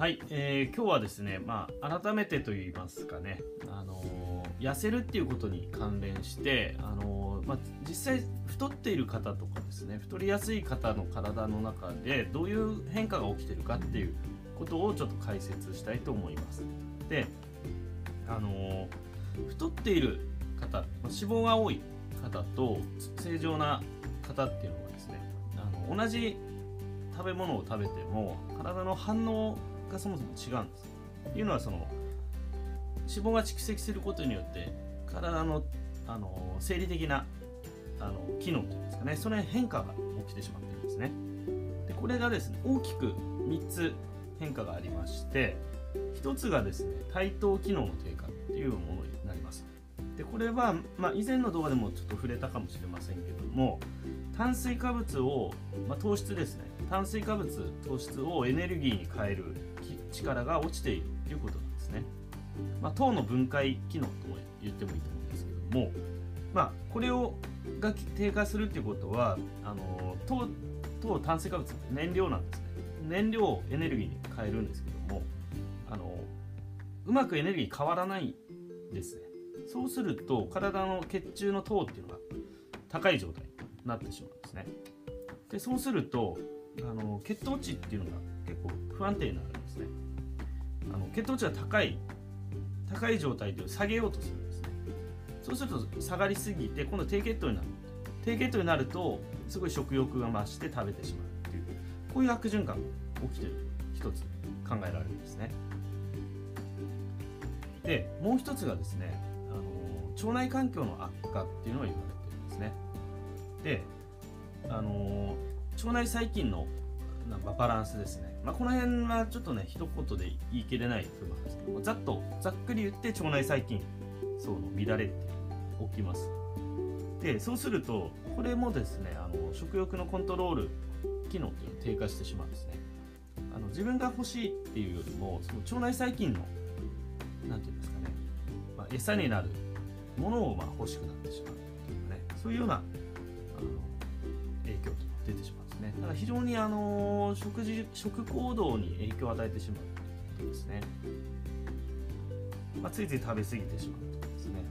はい、えー、今日はですね、まあ、改めてと言いますかね、あのー、痩せるっていうことに関連して、あのー、まあ、実際太っている方とかですね太りやすい方の体の中でどういう変化が起きてるかっていうことをちょっと解説したいと思います。で、あの太っている方、まあ、脂肪が多い方と正常な方っていうのはですねあの同じ食べ物を食べても体の反応がそもそも違うんです。というのはその脂肪が蓄積することによって体のあの生理的なあの機能というんですかねそれ変化が起きてしまってるんですね。でこれがですね大きく3つ変化がありまして1つがですね対等機能の低下っていうものになります。でこれは、まあ、以前の動画でもちょっと触れたかもしれませんけども炭水化物を、まあ、糖質ですね炭水化物糖質をエネルギーに変える力が落ちているということなんですね。まあ、糖の分解機能とも言ってもいいと思うんですけども、まあ、これをが低下するっていうことはあの糖糖炭水化物燃料なんですね。燃料をエネルギーに変えるんですけどもあのうまくエネルギー変わらないんですね。そうすると体の血中の糖っていうのが高い状態になってしまうんですね。でそうするとあの血糖値っていうのが結構不安定になるんですね。あの血糖値が高い高い状態で下げようとするんですね。そうすると下がりすぎて今度低血糖になる。低血糖になるとすごい食欲が増して食べてしまうっていうこういう悪循環が起きてる一つ考えられるんですね。でもう一つがですねあの腸内環境の悪化っていうのが言われてるんですね。であの腸内細菌のバランスですね、まあ、この辺はちょっとね一言で言い切れない部分なんですけどもざっとざっくり言って腸内細菌層の乱れって起きます。でそうするとこれもですねあの食欲のコントロール機能っていうのが低下してしまうんですね。あの自分が欲しいっていうよりもその腸内細菌の何て言うんですかね、まあ、餌になるものをま欲しくなってしまうっていうかねそういうようなあの影響と。いうのだから非常にあの食事食行動に影響を与えてしまうということですね、まあ、ついつい食べ過ぎてしまうということですね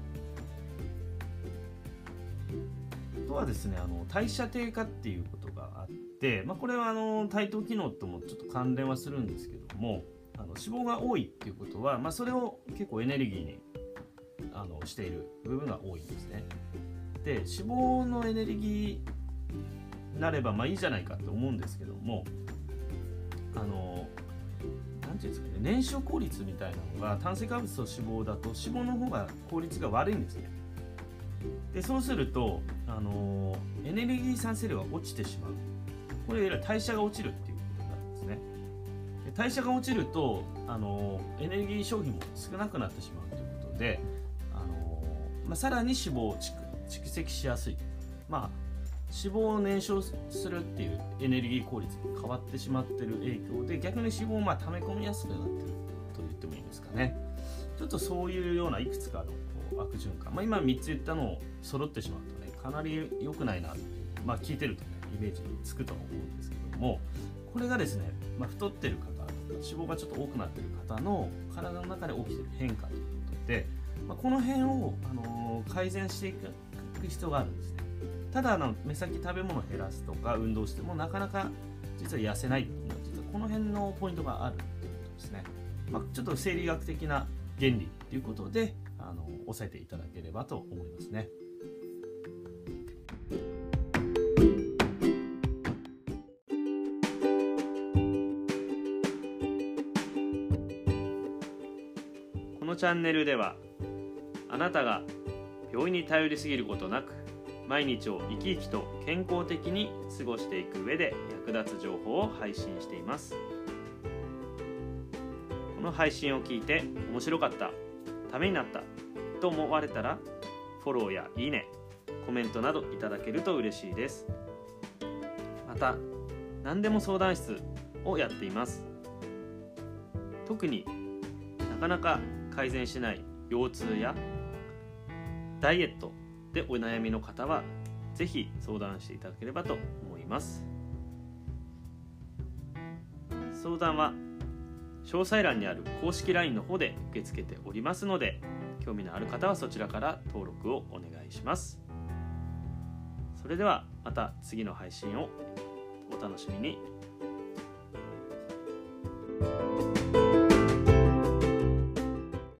あとはですねあの代謝低下っていうことがあって、まあ、これはあの対等機能ともちょっと関連はするんですけどもあの脂肪が多いっていうことは、まあ、それを結構エネルギーにあのしている部分が多いんですね。で脂肪のエネルギーなればまあいいじゃないかと思うんですけどもあの何ていうんですかね燃焼効率みたいなのが炭水化物と脂肪だと脂肪の方が効率が悪いんですね。でそうするとあのエネルギー産生量が落ちてしまう。これ代謝が落ちるっていうことなんですね。で代謝が落ちるとあのエネルギー消費も少なくなってしまうということであの、まあ、さらに脂肪を蓄積しやすい。まあ脂肪を燃焼するっていうエネルギー効率に変わってしまってる影響で逆に脂肪をまあ溜め込みやすくなってると言ってもいいですかね。ちょっとそういうようないくつかの悪循環、まあ、今3つ言ったのを揃ってしまうとねかなり良くないなってまあ聞いてるとねイメージつくと思うんですけどもこれがですね、まあ、太ってる方脂肪がちょっと多くなってる方の体の中で起きてる変化ということで、まあ、この辺を、あのー、改善していく必要があるんですね。ただの目先食べ物を減らすとか運動してもなかなか実は痩せないいの実はこの辺のポイントがあるっていうことですね、まあ、ちょっと生理学的な原理ということであの押さえていただければと思いますね。このチャンネルではあなたが病院に頼りすぎることなく毎日を生き生きと健康的に過ごしていく上で役立つ情報を配信しています。この配信を聞いて面白かったためになったと思われたらフォローやいいねコメントなどいただけると嬉しいです。また何でも相談室をやっています。特になかなか改善しない腰痛やダイエットでお悩みの方は是非相談していただければと思います。相談は詳細欄にある公式 LINE の方で受け付けておりますので興味のある方はそちらから登録をお願いします。それではまた次の配信をお楽しみに。